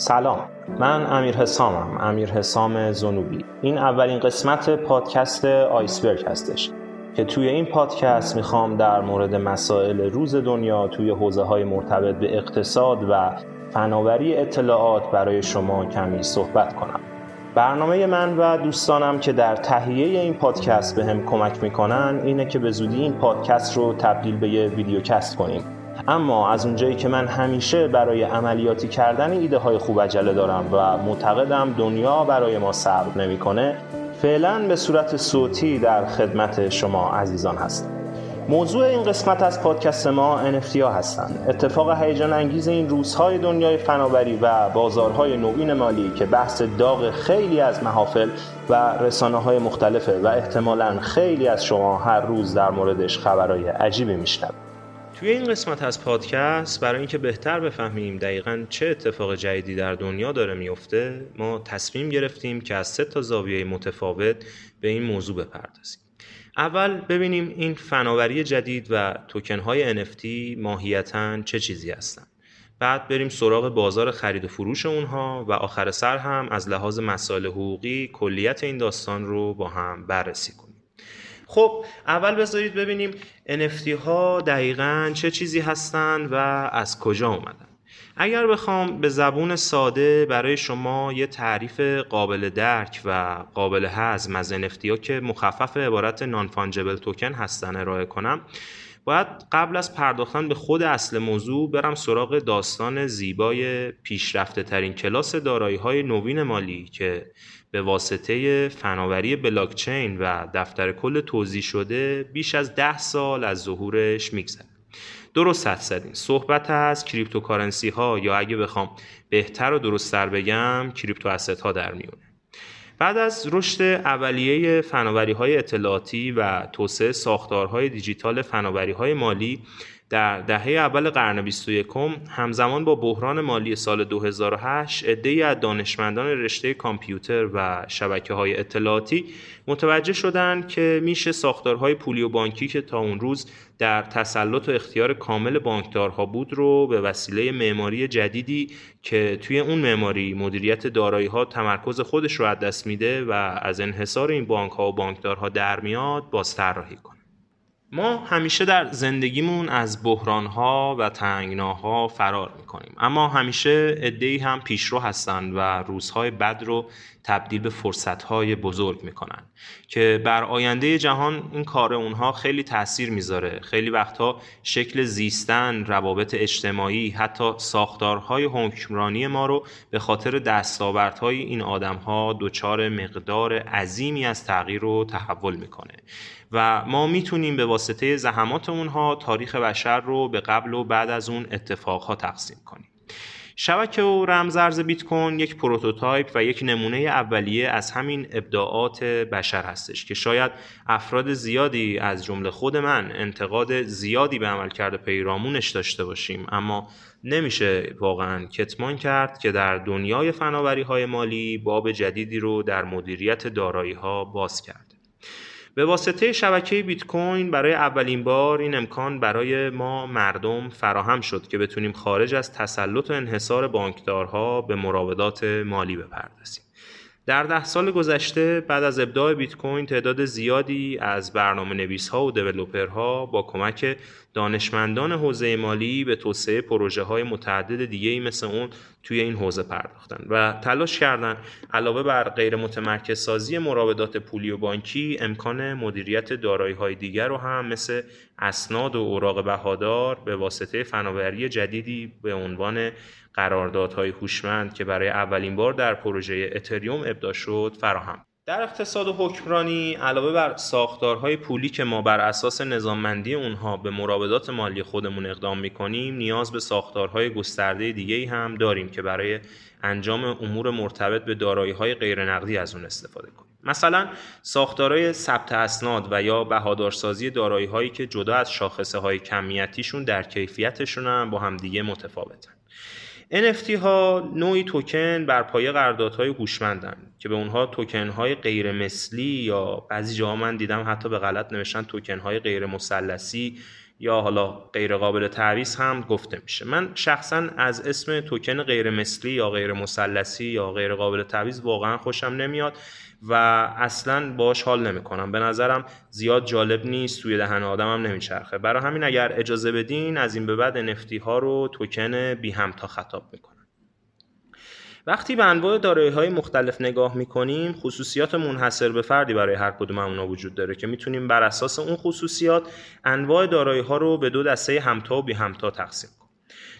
سلام من امیر حسامم امیر حسام زنوبی. این اولین قسمت پادکست آیسبرگ هستش که توی این پادکست می‌خوام در مورد مسائل روز دنیا توی حوزه های مرتبط به اقتصاد و فناوری اطلاعات برای شما کمی صحبت کنم. برنامه من و دوستانم که در تهیه این پادکست به هم کمک می‌کنن اینه که به زودی این پادکست رو تبدیل به یه ویدیوکست کنیم. اما از اونجایی که من همیشه برای عملیاتی کردن ایده های خوب عجله دارم و معتقدم دنیا برای ما صبر نمی‌کنه فعلا به صورت صوتی در خدمت شما عزیزان هستم. موضوع این قسمت از پادکست ما NFT ها هستند. اتفاق هیجان انگیز این روزهای دنیای فناوری و بازارهای نوین مالی که بحث داغ خیلی از محافل و رسانه های مختلفه و احتمالا خیلی از شما هر روز در موردش خبرهای عجیبی میشنوید. توی این قسمت از پادکست برای اینکه بهتر بفهمیم دقیقا چه اتفاق جدیدی در دنیا داره میفته ما تصمیم گرفتیم که از سه تا زاویه متفاوت به این موضوع بپردازیم اول ببینیم این فناوری جدید و توکن های NFT ماهیتا چه چیزی هستن. بعد بریم سراغ بازار خرید و فروش اونها و آخر سر هم از لحاظ مسائل حقوقی کلیت این داستان رو با هم بررسی کنیم. خب اول بذارید ببینیم NFT ها دقیقا چه چیزی هستند و از کجا اومدن. اگر بخوام به زبون ساده برای شما یه تعریف قابل درک و قابل هضم از NFT ها که مخفف عبارت نان فانجبل توکن هستن ارائه کنم باید قبل از پرداختن به خود اصل موضوع برم سراغ داستان زیبای پیشرفته ترین کلاس دارایی های نوین مالی که به واسطه فناوری بلاکچین و دفتر کل توزیع شده بیش از ده سال از ظهورش میگذره. درست حد زدین. صحبت از cryptocurrency ها یا اگه بخوام بهتر و درستتر بگم crypto asset ها در میونه. بعد از رشد اولیه فناوری های اطلاعاتی و توسعه ساختارهای دیجیتال فناوری های مالی در دهه اول قرن 21 همزمان با بحران مالی سال 2008 عده‌ای از دانشمندان رشته کامپیوتر و شبکه های اطلاعاتی متوجه شدند که میشه ساختارهای پولی و بانکی که تا اون روز در تسلط و اختیار کامل بانکدارها بود رو به وسیله معماری جدیدی که توی اون معماری مدیریت دارایی ها تمرکز خودش رو از دست میده و از انحصار این بانک ها و بانکدارها در میاد بازطراحی کنه. ما همیشه در زندگیمون از بحرانها و تنگناها فرار می‌کنیم. اما همیشه ادهی هم پیشرو هستند و روزهای بد رو تبدیل به فرصتهای بزرگ می‌کنن که بر آینده جهان این کار اونها خیلی تاثیر می‌ذاره. خیلی وقتها شکل زیستن روابط اجتماعی حتی ساختارهای حکمرانی ما رو به خاطر دستاوردهای این آدمها دچار مقدار عظیمی از تغییر و تحول می‌کنه. و ما می‌تونیم به واسطه زحمات اونها تاریخ بشر رو به قبل و بعد از اون اتفاقها تقسیم کنیم. شبکه و رمزارز بیت کوین یک prototype و یک نمونه اولیه از همین ابداعات بشر هستش که شاید افراد زیادی از جمله خود من انتقاد زیادی به عملکرد پیرامونش داشته باشیم. اما نمیشه واقعا کتمان کرد که در دنیای فناوری های مالی باب جدیدی رو در مدیریت دارایی ها باز کرد. به واسطه شبکه بیت کوین برای اولین بار این امکان برای ما مردم فراهم شد که بتونیم خارج از تسلط و انحصار بانکدارها به مراودات مالی بپردازیم. در ده سال گذشته بعد از ابداع بیت کوین تعداد زیادی از برنامه نویس ها و دیولوپرها با کمک دانشمندان حوزه مالی به توسعه پروژه های متعدد دیگه مثل اون توی این حوزه پرداختن و تلاش کردن علاوه بر غیر متمرکز سازی مراودات پولی و بانکی امکان مدیریت دارایی های دیگر رو هم مثل اسناد و اوراق بهادار به واسطه فناوری جدیدی به عنوان قراردادهای هوشمند که برای اولین بار در پروژه اتریوم ابدا شد فراهم. در اقتصاد و حکمرانی علاوه بر ساختارهای پولی که ما بر اساس نظاممندی اونها به مراودات مالی خودمون اقدام می‌کنیم نیاز به ساختارهای گسترده دیگه هم داریم که برای انجام امور مرتبط به دارایی های غیرنقدی از اون استفاده کنیم. مثلا ساختارهای ثبت اسناد و یا بهادارسازی دارایی هایی که جدا از شاخصه های کمیتیشون در کیفیتشون هم با همدیگه متفاوتن. NFT ها نوعی توکن بر پایه قراردادهای هوشمندن که به اونها توکن های غیر مثلی یا بعضی جاها من دیدم حتی به غلط نوشتن توکن های غیر مثلثی یا حالا غیر قابل تعویض هم گفته میشه. من شخصا از اسم توکن غیر مثلی یا غیر مثلثی یا غیر قابل تعویض واقعا خوشم نمیاد و اصلا باش حال نمی‌کنم. به نظرم زیاد جالب نیست توی دهن آدمم نمیچرخه. برای همین اگر اجازه بدین از این به بعد NFT ها رو توکن بی همتا خطاب می‌کنم. وقتی به انواع دارایی های مختلف نگاه می‌کنیم خصوصیات منحصر به فردی برای هر کدوم اونا وجود داره که می‌تونیم بر اساس اون خصوصیات انواع دارایی ها رو به دو دسته همتا و بی همتا تقسیم کنیم.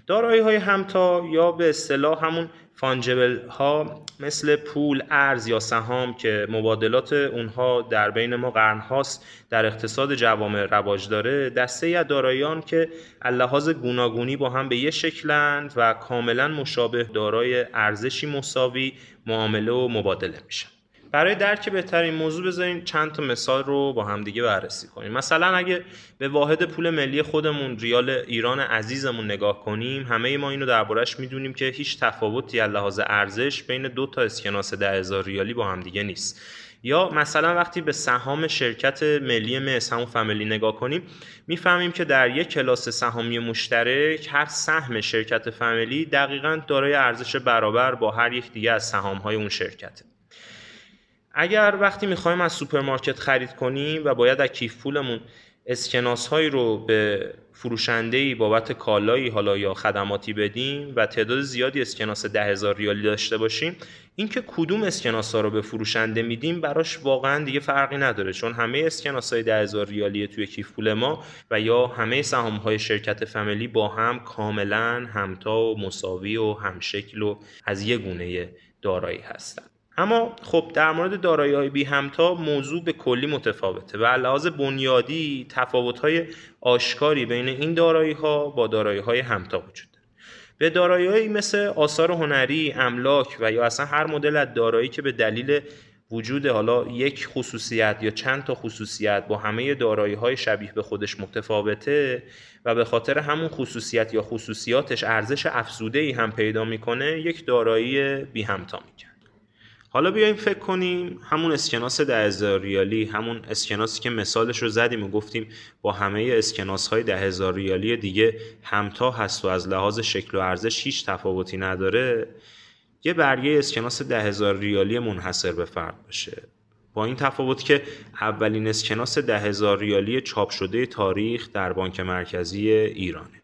دارایی های همتا یا به اصطلاح همون فانجبل ها مثل پول، ارز یا سهام که مبادلات اونها در بین ما قرن هاست در اقتصاد جوامع رواج داره دسته از داراییان که لحاظ گوناگونی با هم به یه شکلند و کاملا مشابه دارای ارزشی مساوی معامله و مبادله میشن. برای درک بهترین موضوع بذارین چند تا مثال رو با همدیگه بررسی کنیم. مثلا اگه به واحد پول ملی خودمون ریال ایران عزیزمون نگاه کنیم همه ما اینو دربارش می‌دونیم که هیچ تفاوتی از لحاظ ارزش بین دو تا اسکناس ده هزار ریالی با همدیگه نیست. یا مثلا وقتی به سهام شرکت ملی مس همون فامیلی نگاه کنیم می‌فهمیم که در یک کلاس سهامی مشترک هر سهم شرکت فامیلی دقیقا دارای ارزش برابر با هر یک دیگه از سهام های اون شرکته. اگر وقتی می‌خوایم از سوپرمارکت خرید کنیم و باید از کیف پولمون اسکناس هایی رو به فروشنده ای بابت کالایی حالا یا خدماتی بدیم و تعداد زیادی اسکناس ده هزار ریالی داشته باشیم اینکه کدوم اسکناس ها رو به فروشنده میدیم براش واقعا دیگه فرقی نداره. چون همه اسکناس های ده هزار ریالی توی کیف پول ما و یا همه سهام های شرکت فامیلی با هم کاملا همتا و مساوی و همشکل و از یه گونه دارایی هستن. اما خب در مورد دارایی های بی همتا موضوع به کلی متفاوته و لحاظ بنیادی تفاوت های آشکاری بین این دارایی ها با دارایی های همتا وجود داره. به دارایی مثل آثار هنری، املاک و یا اصلا هر مدل از دارایی که به دلیل وجود حالا یک خصوصیت یا چند تا خصوصیت با همه دارایی های شبیه به خودش متفاوته و به خاطر همون خصوصیت یا خصوصیاتش ارزش افزوده ای هم پیدا می‌کنه یک دارایی بی همتا میگن حالا بیایم فکر کنیم همون اسکناس ده هزار ریالی همون اسکناسی که مثالش رو زدیم و گفتیم با همه اسکناس های ده هزار ریالی دیگه همتا هست و از لحاظ شکل و ارزش هیچ تفاوتی نداره یه برگه اسکناس ده هزار ریالی منحصر به فرد باشه. با این تفاوت که اولین اسکناس ده هزار ریالی چاپ شده تاریخ در بانک مرکزی ایرانه.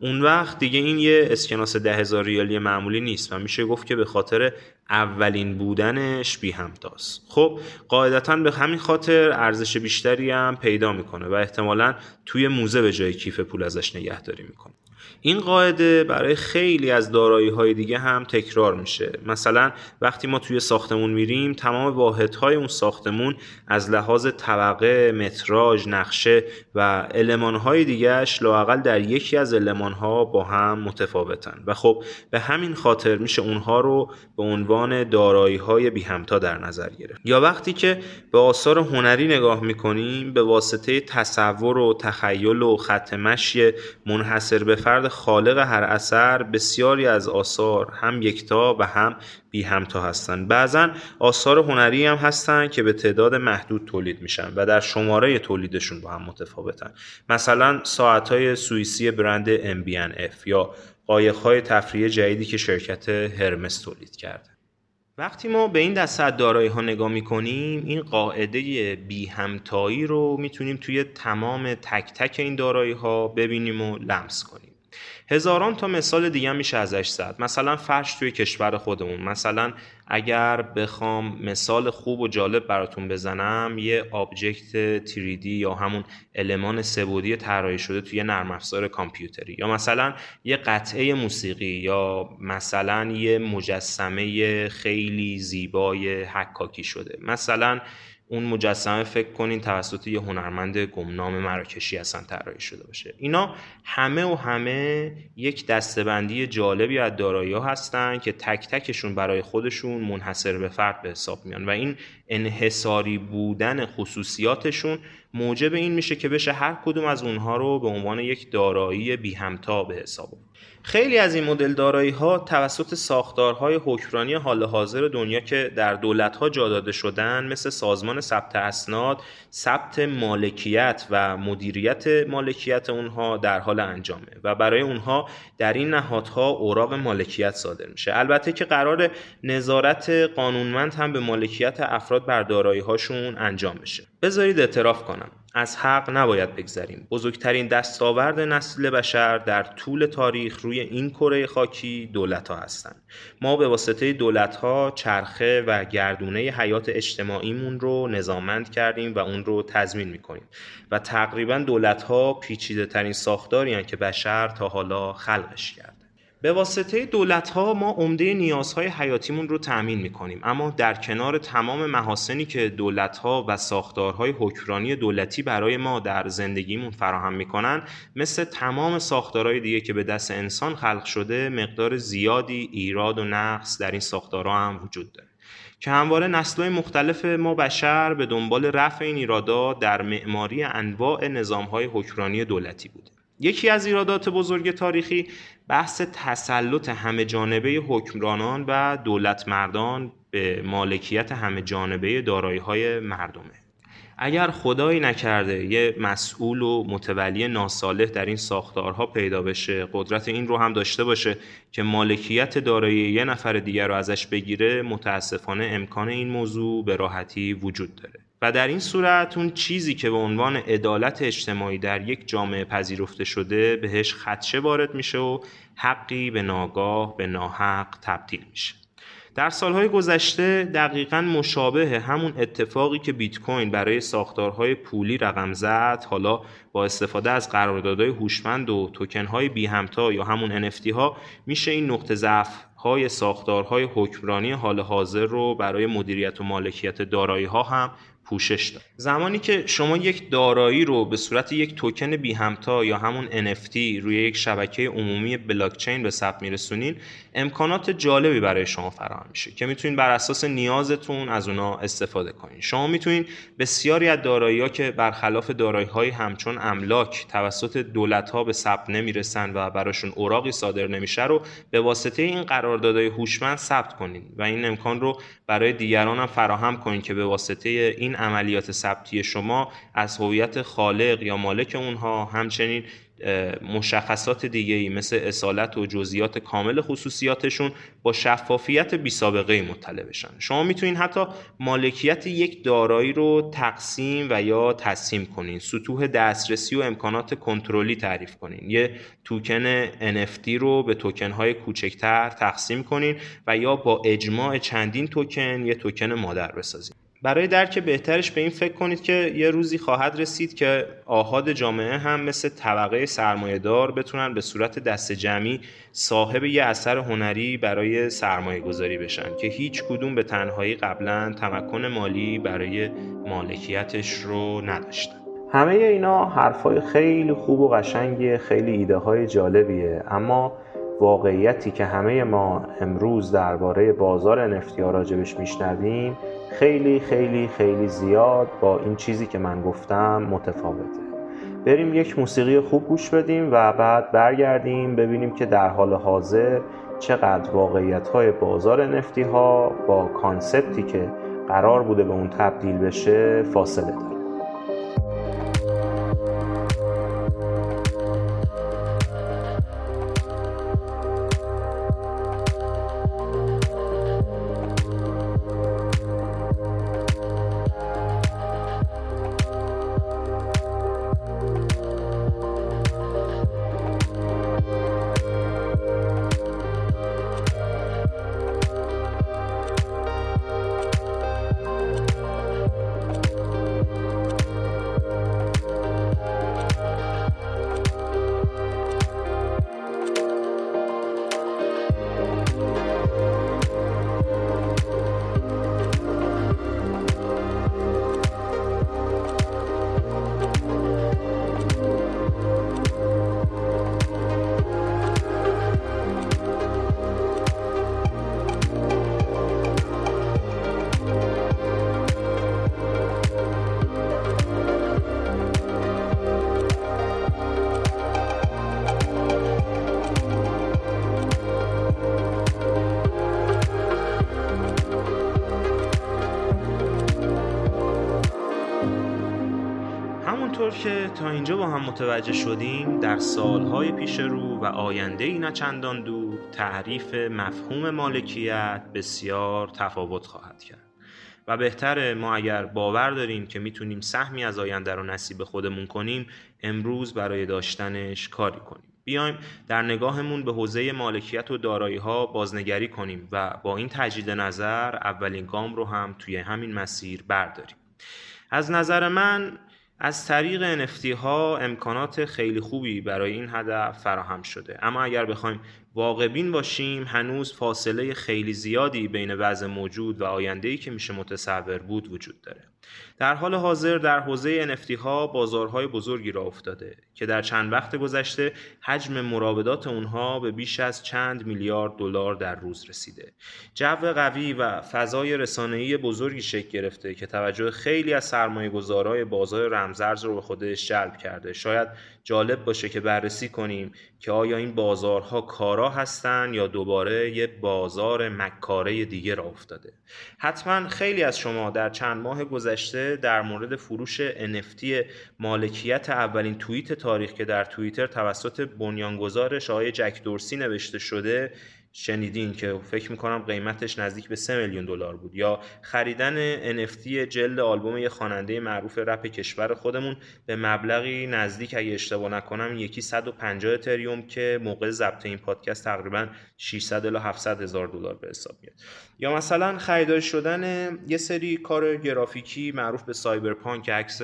اون وقت دیگه این یه اسکناس ده هزار ریالی معمولی نیست و میشه گفت که به خاطر اولین بودنش بی همتاست خب قاعدتا به همین خاطر ارزش بیشتری هم پیدا می‌کنه و احتمالا توی موزه به جای کیف پول ازش نگهداری می‌کنه. این قاعده برای خیلی از دارایی های دیگه هم تکرار میشه. مثلا وقتی ما توی ساختمون میریم تمام واحدهای اون ساختمون از لحاظ طبقه متراژ نقشه و المانهای دیگهش لاقل در یکی از المانها با هم متفاوتن. و خب به همین خاطر میشه اونها رو به عنوان دارایی های بی همتا در نظر گرفت. یا وقتی که به آثار هنری نگاه می‌کنیم به واسطه تصور و تخیل و خط مشی منحصر به فرد خالق هر اثر بسیاری از آثار هم یکتا و هم بی همتا هستند بعضا آثار هنری هم هستند که به تعداد محدود تولید میشن و در شماره تولیدشون با هم متفاوتن. مثلا ساعت های سوئیسی برند MBNF یا قایق های تفریح جدیدی که شرکت هرمس تولید کرده. وقتی ما به این دسته دارایی ها نگاه می‌کنیم این قاعده بی همتایی رو می‌تونیم توی تمام تک تک این دارایی ها ببینیم و لمس کنیم. هزاران تا مثال دیگه میشه ازش زد. مثلا فرش توی کشور خودمون. مثلا اگر بخوام مثال خوب و جالب براتون بزنم یه آبجکت تریدی یا همون المان سبودی طراحی شده توی نرم افزار کامپیوتری. یا مثلا یه قطعه موسیقی یا مثلا یه مجسمه خیلی زیبای حکاکی شده. مثلا اون مجسمه فکر کنین توسط یه هنرمند گمنام مراکشی اصلا طراحی شده باشه. اینا همه و همه یک دستبندی جالبی از دارایی ها هستن که تک تکشون برای خودشون منحصر به فرد به حساب میان و این انحصاری بودن خصوصیاتشون موجب این میشه که بشه هر کدوم از اونها رو به عنوان یک دارایی بی همتا به حساب خیلی از این مدل دارایی ها توسط ساختارهای حکمرانی حال حاضر دنیا که در دولت ها جا داده شدن مثل سازمان ثبت اسناد، ثبت مالکیت و مدیریت مالکیت اونها در حال انجامه و برای اونها در این نهادها اوراق مالکیت صادر میشه. البته که قرار نظارت قانونمند هم به مالکیت افراد بر دارایی هاشون انجام بشه. بذارید اعتراف کنم. از حق نباید بگذریم. بزرگترین دستاورد نسل بشر در طول تاریخ روی این کره خاکی دولت ها هستند. ما به واسطه دولت ها چرخه و گردونه حیات اجتماعیمون رو نظامند کردیم و اون رو تضمین می‌کنیم. و تقریبا دولت ها پیچیده ترین ساختاری که بشر تا حالا خلقش کرد. به واسطه دولت ها ما عمده نیازهای حیاتیمون رو تأمین می‌کنیم. اما در کنار تمام محاسنی که دولت ها و ساختارهای حکمرانی دولتی برای ما در زندگیمون فراهم می‌کنن مثل تمام ساختارهای دیگه که به دست انسان خلق شده مقدار زیادی ایراد و نقص در این ساختارها هم وجود داره. که همواره نسلهای مختلف ما بشر به دنبال رفع این ایرادات در معماری انواع نظامهای حکمرانی دولتی بوده. یکی از ایرادات بزرگ تاریخی بحث تسلط همه جانبه حکمرانان و دولت مردان به مالکیت همه جانبه دارایی های مردمه. اگر خدایی نکرده یه مسئول و متولی ناصالح در این ساختارها پیدا بشه قدرت این رو هم داشته باشه که مالکیت دارایی یه نفر دیگر رو ازش بگیره متاسفانه امکان این موضوع به راحتی وجود داره. و در این صورت اون چیزی که به عنوان عدالت اجتماعی در یک جامعه پذیرفته شده بهش خدشه وارد میشه و حقی به ناگاه به ناحق تبدیل میشه. در سالهای گذشته دقیقا مشابه همون اتفاقی که بیت کوین برای ساختارهای پولی رقم زد حالا با استفاده از قراردادهای هوشمند و توکنهای بی همتا یا همون NFT ها میشه این نقطه ضعف های ساختارهای حکمرانی حال حاضر رو برای مدیریت و مالکیت دارایی ها هم پوشش داد. زمانی که شما یک دارایی رو به صورت یک توکن بی همتا یا همون NFT روی یک شبکه عمومی بلاکچین به ثبت میرسونین امکانات جالبی برای شما فراهم میشه که می‌تونید بر اساس نیازتون از اونا استفاده کنید شما می‌تونید بسیاری از دارایی که برخلاف دارایی های همچون املاک توسط دولت ها به ثبت نمی‌رسن و براشون اوراقی صادر نمیشه رو به واسطه این قراردادهای هوشمند ثبت کنید و این امکان رو برای دیگران هم فراهم کنید که به واسطه این عملیات ثبتی شما از هویت خالق یا مالک اونها همچنین مشخصات دیگه ای مثل اصالت و جزئیات کامل خصوصیاتشون با شفافیت بی سابقه مطلع بشن. شما می‌تونید حتی مالکیت یک دارایی رو تقسیم و یا تسلیم کنین. سطوح دسترسی و امکانات کنترلی تعریف کنین. یه توکن NFT رو به توکن های کوچکتر تقسیم کنین و یا با اجماع چندین توکن یه توکن مادر بسازین. برای درک بهترش به این فکر کنید که یه روزی خواهد رسید که آهاد جامعه هم مثل طبقه سرمایهدار بتونن به صورت دست جمعی صاحب یه اثر هنری برای سرمایه گذاری بشن که هیچ کدوم به تنهایی قبلا تمکن مالی برای مالکیتش رو نداشتن. همه اینا حرفای خیلی خوب و قشنگیه خیلی ایده های جالبیه. اما واقعیتی که همه ما امروز درباره بازار ها راجبش میشنویم خیلی خیلی خیلی زیاد با این چیزی که من گفتم متفاوته. بریم یک موسیقی خوب گوش بدیم و بعد برگردیم ببینیم که در حال حاضر چقدر واقعیت های بازار نفتی ها با کانسپتی که قرار بوده به اون تبدیل بشه فاصله داره. تا اینجا با هم متوجه شدیم در سالهای پیش رو و آینده ای نچندان دور تعریف مفهوم مالکیت بسیار تفاوت خواهد کرد. و بهتره ما اگر باور داریم که می‌تونیم سهمی از آینده رو نصیب خودمون کنیم امروز برای داشتنش کاری کنیم. بیایم در نگاهمون به حوزه مالکیت و دارایی ها بازنگری کنیم و با این تجدید نظر اولین گام رو هم توی همین مسیر برداریم. از نظر من از طریق NFT ها امکانات خیلی خوبی برای این هدف فراهم شده. اما اگر بخوایم واقع بین باشیم هنوز فاصله خیلی زیادی بین وضع موجود و آینده‌ای که میشه متصور بود وجود داره. در حال حاضر در حوزه NFT ها بازارهای بزرگی را افتاده که در چند وقت گذشته حجم مراودات اونها به بیش از چند میلیارد دلار در روز رسیده. جو قوی و فضای رسانه‌ای بزرگی شکل گرفته که توجه خیلی از سرمایه گذارای بازار رمزارز رو به خودش جلب کرده. شاید جالب باشه که بررسی کنیم که آیا این بازارها کارا هستند یا دوباره یه بازار مکاره دیگه را افتاده. حتما خیلی از شما در چند ماه گذشته در مورد فروش NFT مالکیت اولین توییت تاریخ که در توییتر توسط بنیانگذارش آقای جک دورسی نوشته شده شنیدین که فکر می‌کنم قیمتش نزدیک به 3 میلیون دلار بود. یا خریدن NFT جلد آلبوم یه خواننده معروف رپ کشور خودمون به مبلغی نزدیک اگه اشتباه نکنم یکی 150 اتریوم که موقع ضبط این پادکست تقریبا 600 الی 700 هزار دلار به حساب میاد. یا مثلا خریدار شدن یه سری کار گرافیکی معروف به سایبرپانک عکس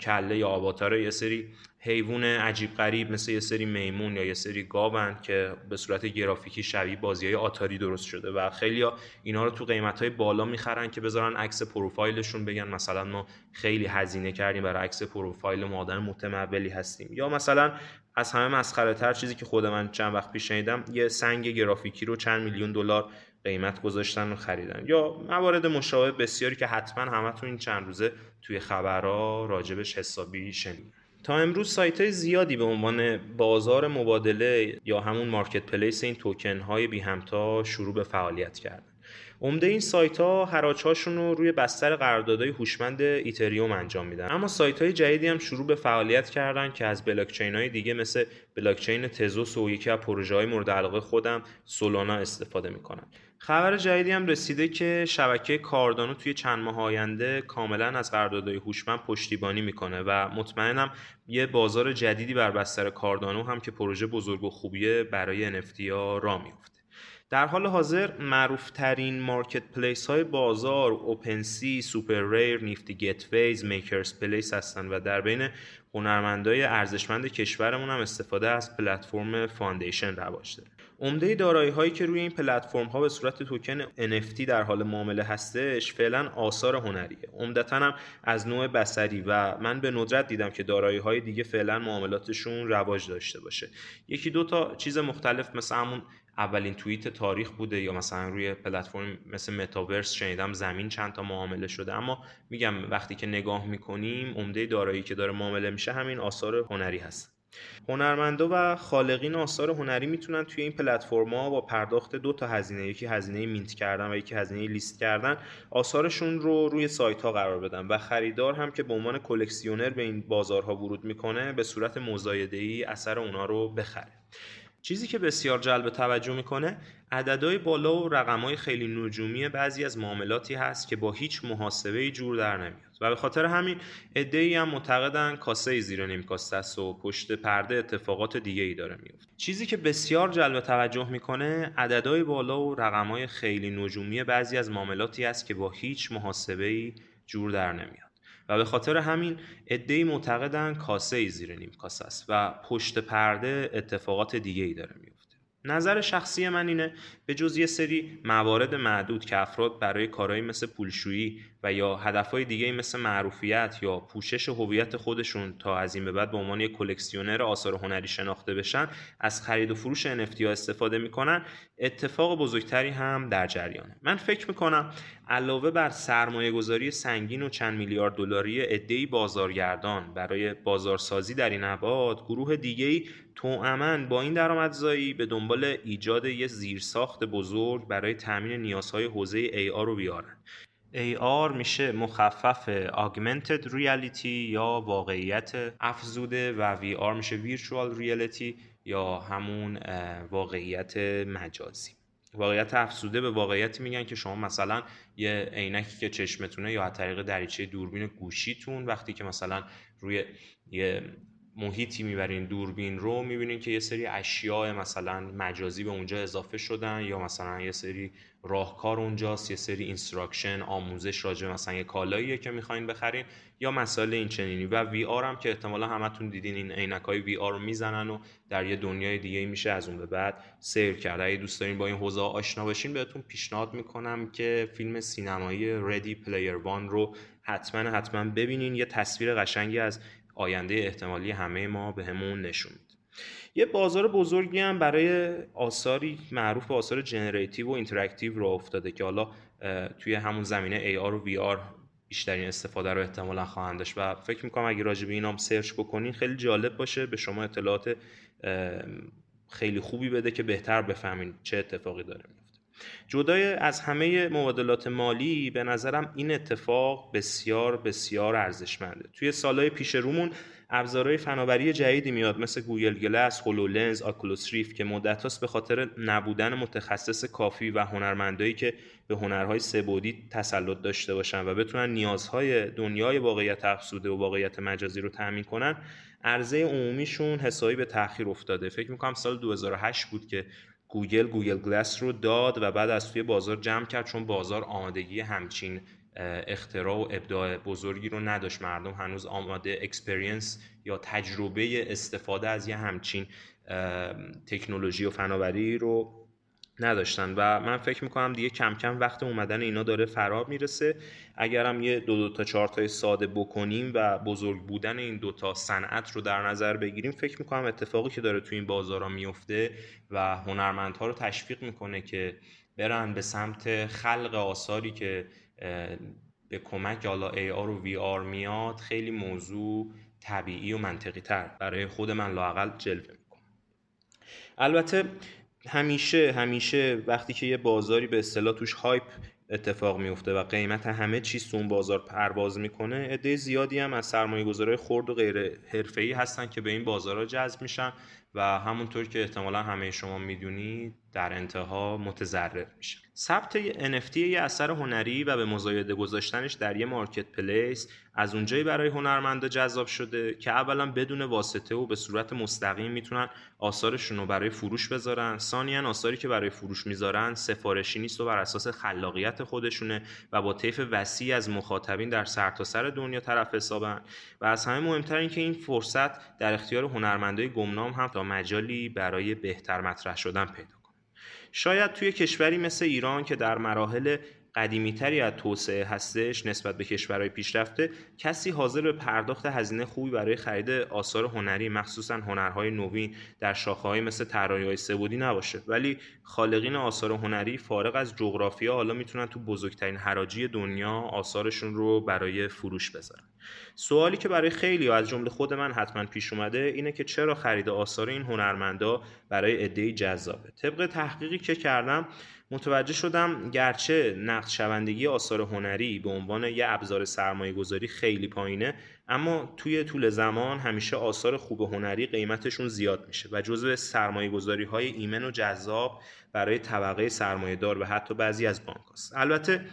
کله یا آواتار یه سری حیوان عجیب غریب مثل یه سری میمون یا یه سری گاوند که به صورت گرافیکی شبیه بازی های آتاری درست شده و خیلی ها اینا رو تو قیمت های بالا می‌خرن که بذارن عکس پروفایلشون بگن مثلا ما خیلی هزینه کردیم برای عکس پروفایل ما آدم متمولی هستیم. یا مثلا از همه مسخره تر چیزی که خود من چند وقت پیش شنیدم یه سنگ گرافیکی رو چند میلیون دلار قیمت گذاشتن و خریدن. یا موارد مشابه بسیاری که حتما همتون این چند روزه توی خبرها راجبش حسابی شنید تا امروز سایت های زیادی به عنوان بازار مبادله یا همون marketplace این توکن های بی همتا شروع به فعالیت کردن. عمده این سایت ها حراج هاشون رو روی بستر قراردادهای هوشمند ایتریوم انجام میدن. اما سایت های جدیدی هم شروع به فعالیت کردن که از بلاکچین های دیگه مثل بلاکچین تزوس و یکی از پروژه های مورد علاقه خودم سولانا استفاده می‌کنن. خبر جدیدی هم رسیده که شبکه کاردانو توی چند ماه آینده کاملا از قراردادهای هوشمند پشتیبانی می‌کنه و مطمئنم یه بازار جدیدی بر بستر کاردانو هم که پروژه بزرگ و خوبیه برای NFT ها را میفته در حال حاضر معروف ترین marketplace های بازار OpenSea، SuperRare، Nifty Gateway، MakersPlace هستن و در بین هنرمندای ارزشمند کشورمون هم استفاده از پلتفرم Foundation رواج داره. عمده دارایی هایی که روی این پلتفرم ها به صورت توکن NFT در حال معامله هستش فعلا آثار هنریه. عمدتا هم از نوع بسری و من به ندرت دیدم که دارایی های دیگه فعلا معاملاتشون رواج داشته باشه. یکی دو تا چیز مختلف مثل همون اولین توییت تاریخ بوده یا مثلا روی پلتفرم مثل متاورس شنیدم زمین چند تا معامله شده. اما میگم وقتی که نگاه می‌کنیم عمده دارایی که داره معامله میشه همین آثار هنری هست. هنرمندا و خالقین آثار هنری می‌تونن توی این پلتفرما با پرداخت دو تا هزینه یکی هزینه مینت کردن و یکی هزینه لیست کردن آثارشون رو روی سایت ها قرار بدن و خریدار هم که به عنوان کلکسیونر به این بازارها ورود می‌کنه به صورت مزایده ای اثر اونا رو بخره. چیزی که بسیار جلب توجه می‌کنه عددهای بالا و رقمهای خیلی نجومی بعضی از معاملاتی هست که با هیچ محاسبه جور در نمیاد. و به خاطر همین ای هم معتقدن کاسه زیر نمیکاسته است و پشت پرده اتفاقات دیگه ای داره میفته چیزی که بسیار جلب توجه می‌کنه عددهای بالا و رقمهای خیلی نجومی بعضی از معاملاتی است که با هیچ محاسبه جور در نمیاد. و به خاطر همین عدهای معتقدن کاسه ای زیر نیم کاسه است و پشت پرده اتفاقات دیگه ای داره میفته نظر شخصی من اینه به جز یه سری موارد معدود که افراد برای کارهایی مثل پولشویی و یا هدفهای دیگه مثل معروفیت یا پوشش هویت خودشون تا از این به بعد به عنوان یک کلکسیونر آثار هنری شناخته بشن از خرید و فروش NFT ها استفاده می‌کنن. اتفاق بزرگتری هم در جریانه. من فکر می‌کنم علاوه بر سرمایه گذاری سنگین و چند میلیارد دلاری عدهای بازارگردان برای بازارسازی در این ابعاد گروه دیگه توأمن با این درآمدزایی به دنبال ایجاد یه زیرساخت بزرگ برای تامین نیازهای حوزه AR رو بیارن. AR میشه مخفف Augmented Reality یا واقعیت افزوده و VR میشه Virtual Reality یا همون واقعیت مجازی. واقعیت افزوده به واقعیتی میگن که شما مثلا یه عینکی که چشمتونه یا از طریق دریچه دوربین گوشیتون وقتی که مثلا روی یه محیطی می‌برین دوربین رو می‌بینین که یه سری اشیاء مثلا مجازی به اونجا اضافه شدن یا مثلا یه سری راهکار اونجاست یه سری instruction آموزش راجع مثلا یه کالاییه که می‌خواین بخرین یا مسائل این چنینی. و VR هم که احتمالا همتون دیدین این عینک های VR رو می‌زنن و در یه دنیای دیگه میشه از اون به بعد سیر کرد. اگه دوست دارین با این حوزه آشنا بشین بهتون پیشنهاد می‌کنم که فیلم سینمایی Ready Player One رو حتما حتما ببینین. یه تصویر قشنگی از آینده احتمالی همه ما بهمون نشون میده. یه بازار بزرگی هم برای آثاری معروف به آثار generative و interactive راه افتاده که حالا توی همون زمینه AR و VR بیشترین استفاده رو احتمالا خواهند داشت. و فکر می‌کنم اگه راجع به اینام search بکنین خیلی جالب باشه. به شما اطلاعات خیلی خوبی بده که بهتر بفهمین چه اتفاقی داره میفته جدای از همه مبادلات مالی به نظرم این اتفاق بسیار بسیار ارزشمنده. توی سالهای پیش رومون ابزارهای فناوری جدیدی میاد مثل Google Glass، HoloLens، Oculus Rift که مدت به خاطر نبودن متخصص کافی و هنرمندایی که به هنرهای سه‌بعدی تسلط داشته باشن و بتونن نیازهای دنیای واقعیت افزوده و واقعیت مجازی رو تأمین کنن عرضه عمومیشون حسابی به تاخیر افتاده. فکر می‌کنم سال 2008 بود که گوگل Google Glass رو داد و بعد از توی بازار جمع کرد چون بازار آمادگی همچین اختراع و ابداع بزرگی رو نداشت. مردم هنوز آماده experience یا تجربه استفاده از یه همچین تکنولوژی و فناوری رو نداشتن. و من فکر می‌کنم دیگه کم کم وقت اومدن اینا داره فرا می‌رسه. اگرم یه دو دو تا چهار تای ساده بکنیم و بزرگ بودن این دوتا صنعت رو در نظر بگیریم فکر می‌کنم اتفاقی که داره تو این بازارا میفته و هنرمندها رو تشویق می‌کنه که برن به سمت خلق آثاری که به کمک حالا AR و VR میاد خیلی موضوع طبیعی و منطقی تر برای خود من لاقل جلوه می‌کنه. البته همیشه همیشه وقتی که یه بازاری به اصطلاح توش هایپ اتفاق میفته و قیمت همه چیز تو اون بازار پرواز می‌کنه عده زیادی هم از سرمایه گذاره خرد و غیر حرفه‌ای هستن که به این بازارها جذب میشن. و همونطور که احتمالا همه شما می‌دونید در انتها متضرر میشه ثبت NFT یه اثر هنری و به مزایده گذاشتنش در یه مارکت پلیس از اونجایی برای هنرمندا جذاب شده که اولا بدون واسطه و به صورت مستقیم می‌تونن آثارشون رو برای فروش بذارن. ثانیا آثاری که برای فروش می‌ذارن سفارشی نیست و بر اساس خلاقیت خودشونه و با طیف وسیع از مخاطبین در سرتاسر سر دنیا طرف حسابن. و از همه مهمتر این که این فرصت در اختیار هنرمندای گمنام هم تا مجالی برای بهتر مطرح شدن پیدا شاید توی کشوری مثل ایران که در مراحل قدیمیتری از توسعه هستش نسبت به کشورهای پیشرفته کسی حاضر به پرداخت هزینه خوبی برای خرید آثار هنری مخصوصا هنرهای نوین در شاخه‌های مثل طراحی‌های سبودی نباشه. ولی خالقین آثار هنری فارغ از جغرافیا حالا می‌تونن تو بزرگترین حراجی دنیا آثارشون رو برای فروش بذارن. سوالی که برای خیلی از جمله خود من حتما پیش اومده اینه که چرا خرید آثار این هنرمندا برای عده‌ای جذابه؟ طبق تحقیقی که کردم متوجه شدم گرچه نقد شوندگی آثار هنری به عنوان یه ابزار سرمایه گذاری خیلی پایینه اما توی طول زمان همیشه آثار خوب هنری قیمتشون زیاد میشه و جزو سرمایه گذاری های ایمن و جذاب برای طبقه سرمایه دار و حتی بعضی از بانک هست. البته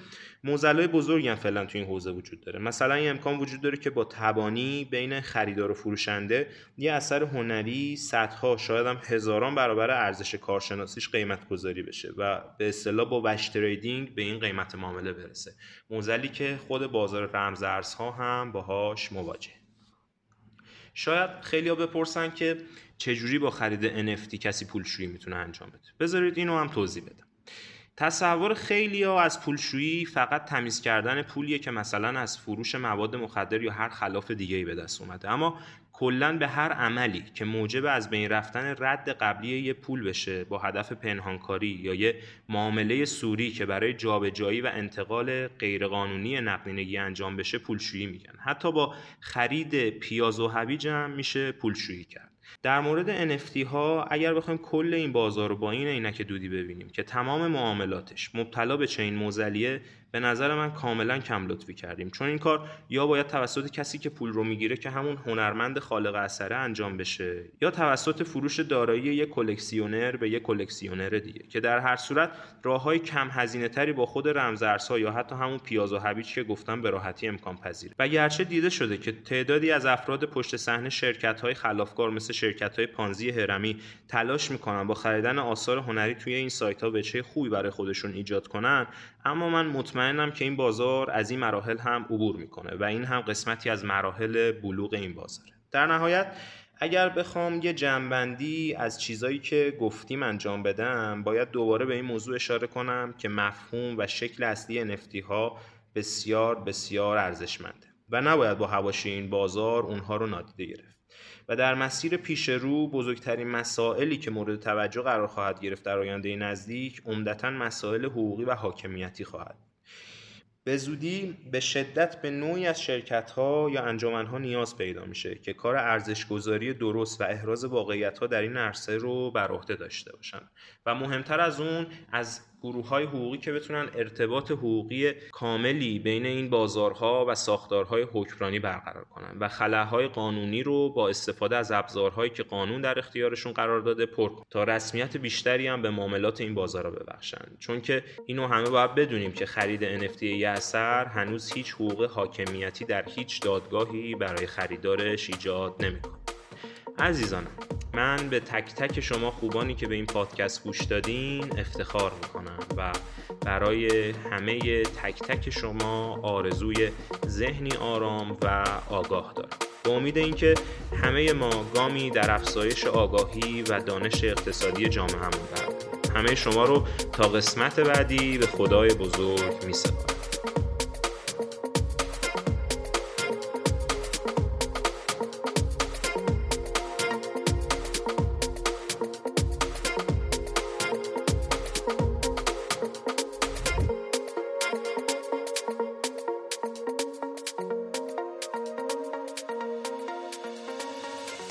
موزلای بزرگی هم فعلا تو این حوزه وجود داره مثلا این امکان وجود داره که با تبانی بین خریدار و فروشنده یه اثر هنری صدها شاید هم هزاران برابر ارزش کارشناسیش قیمت گذاری بشه و به اصطلاح با وش تریدینگ به این قیمت معامله برسه موزلی که خود بازار رمزارزها هم باهاش مواجه. شاید خیلی ها بپرسن که چجوری با خرید NFT کسی پولشویی می‌تونه انجام بده. بذارید اینو هم توضیح بدم. تصور خیلی ها از پولشویی فقط تمیز کردن پولیه که مثلا از فروش مواد مخدر یا هر خلاف دیگه ای به دست اومده. اما کلا به هر عملی که موجب از بین رفتن رد قبلی یه پول بشه با هدف پنهانکاری یا یه معامله سوری که برای جابجایی و انتقال غیرقانونی نقدینگی انجام بشه پولشویی میگن. حتی با خرید پیاز و هویج هم میشه پولشویی کرد. در مورد NFT ها اگر بخوایم کل این بازار رو با این عینک دودی ببینیم که تمام معاملاتش مبتلا به چین موزلیه به نظر من کاملا کم لطفی کردیم. چون این کار یا باید توسط کسی که پول رو می‌گیره که همون هنرمند خالق اثره انجام بشه یا توسط فروش دارایی یک کلکسیونر به یک کلکسیونر دیگه که در هر صورت راههای کم هزینه تری با خود رمزارزها یا حتی همون پیاز و هویج که گفتم به راحتی امکان پذیره. و گرچه دیده شده که تعدادی از افراد پشت صحنه شرکت های خلافکار مثل شرکت های پانزی هرمی تلاش می‌کنن با خریدن آثار هنری توی این سایت ها چه خوبی برای خودشون ایجاد کنن. اما من مطمئنم که این بازار از این مراحل هم عبور می‌کنه و این هم قسمتی از مراحل بلوغ این بازاره. در نهایت اگر بخوام یه جنبندی از چیزایی که گفتیم انجام بدم باید دوباره به این موضوع اشاره کنم که مفهوم و شکل اصلی NFT ها بسیار بسیار ارزشمنده و نباید با هواشی این بازار اونها رو نادیده گرفت. و در مسیر پیش رو بزرگترین مسائلی که مورد توجه قرار خواهد گرفت در آینده نزدیک عمدتا مسائل حقوقی و حاکمیتی خواهد. به زودی به شدت به نوعی از شرکت ها یا انجامن ها نیاز پیدا میشه که کار ارزشگذاری درست و احراز واقعیت ها در این عرصه رو بر عهده داشته باشن. و مهمتر از اون از گروه های حقوقی که بتونن ارتباط حقوقی کاملی بین این بازارها و ساختارهای حکمرانی برقرار کنن و خلاهای قانونی رو با استفاده از ابزارهایی که قانون در اختیارشون قرار داده پر تا رسمیت بیشتری هم به معاملات این بازارها ببخشن. چون که اینو همه باید بدونیم که خرید NFT یه اثر هنوز هیچ حقوق حاکمیتی در هیچ دادگاهی برای خریدارش ایجاد نمی‌کنه. عزیزانم من به تک تک شما خوبانی که به این پادکست گوش دادین افتخار می‌کنم و برای همه تک تک شما آرزوی ذهنی آرام و آگاه دارم. با امید اینکه همه ما گامی در افزایش آگاهی و دانش اقتصادی جامعه همون همه شما رو تا قسمت بعدی به خدای بزرگ می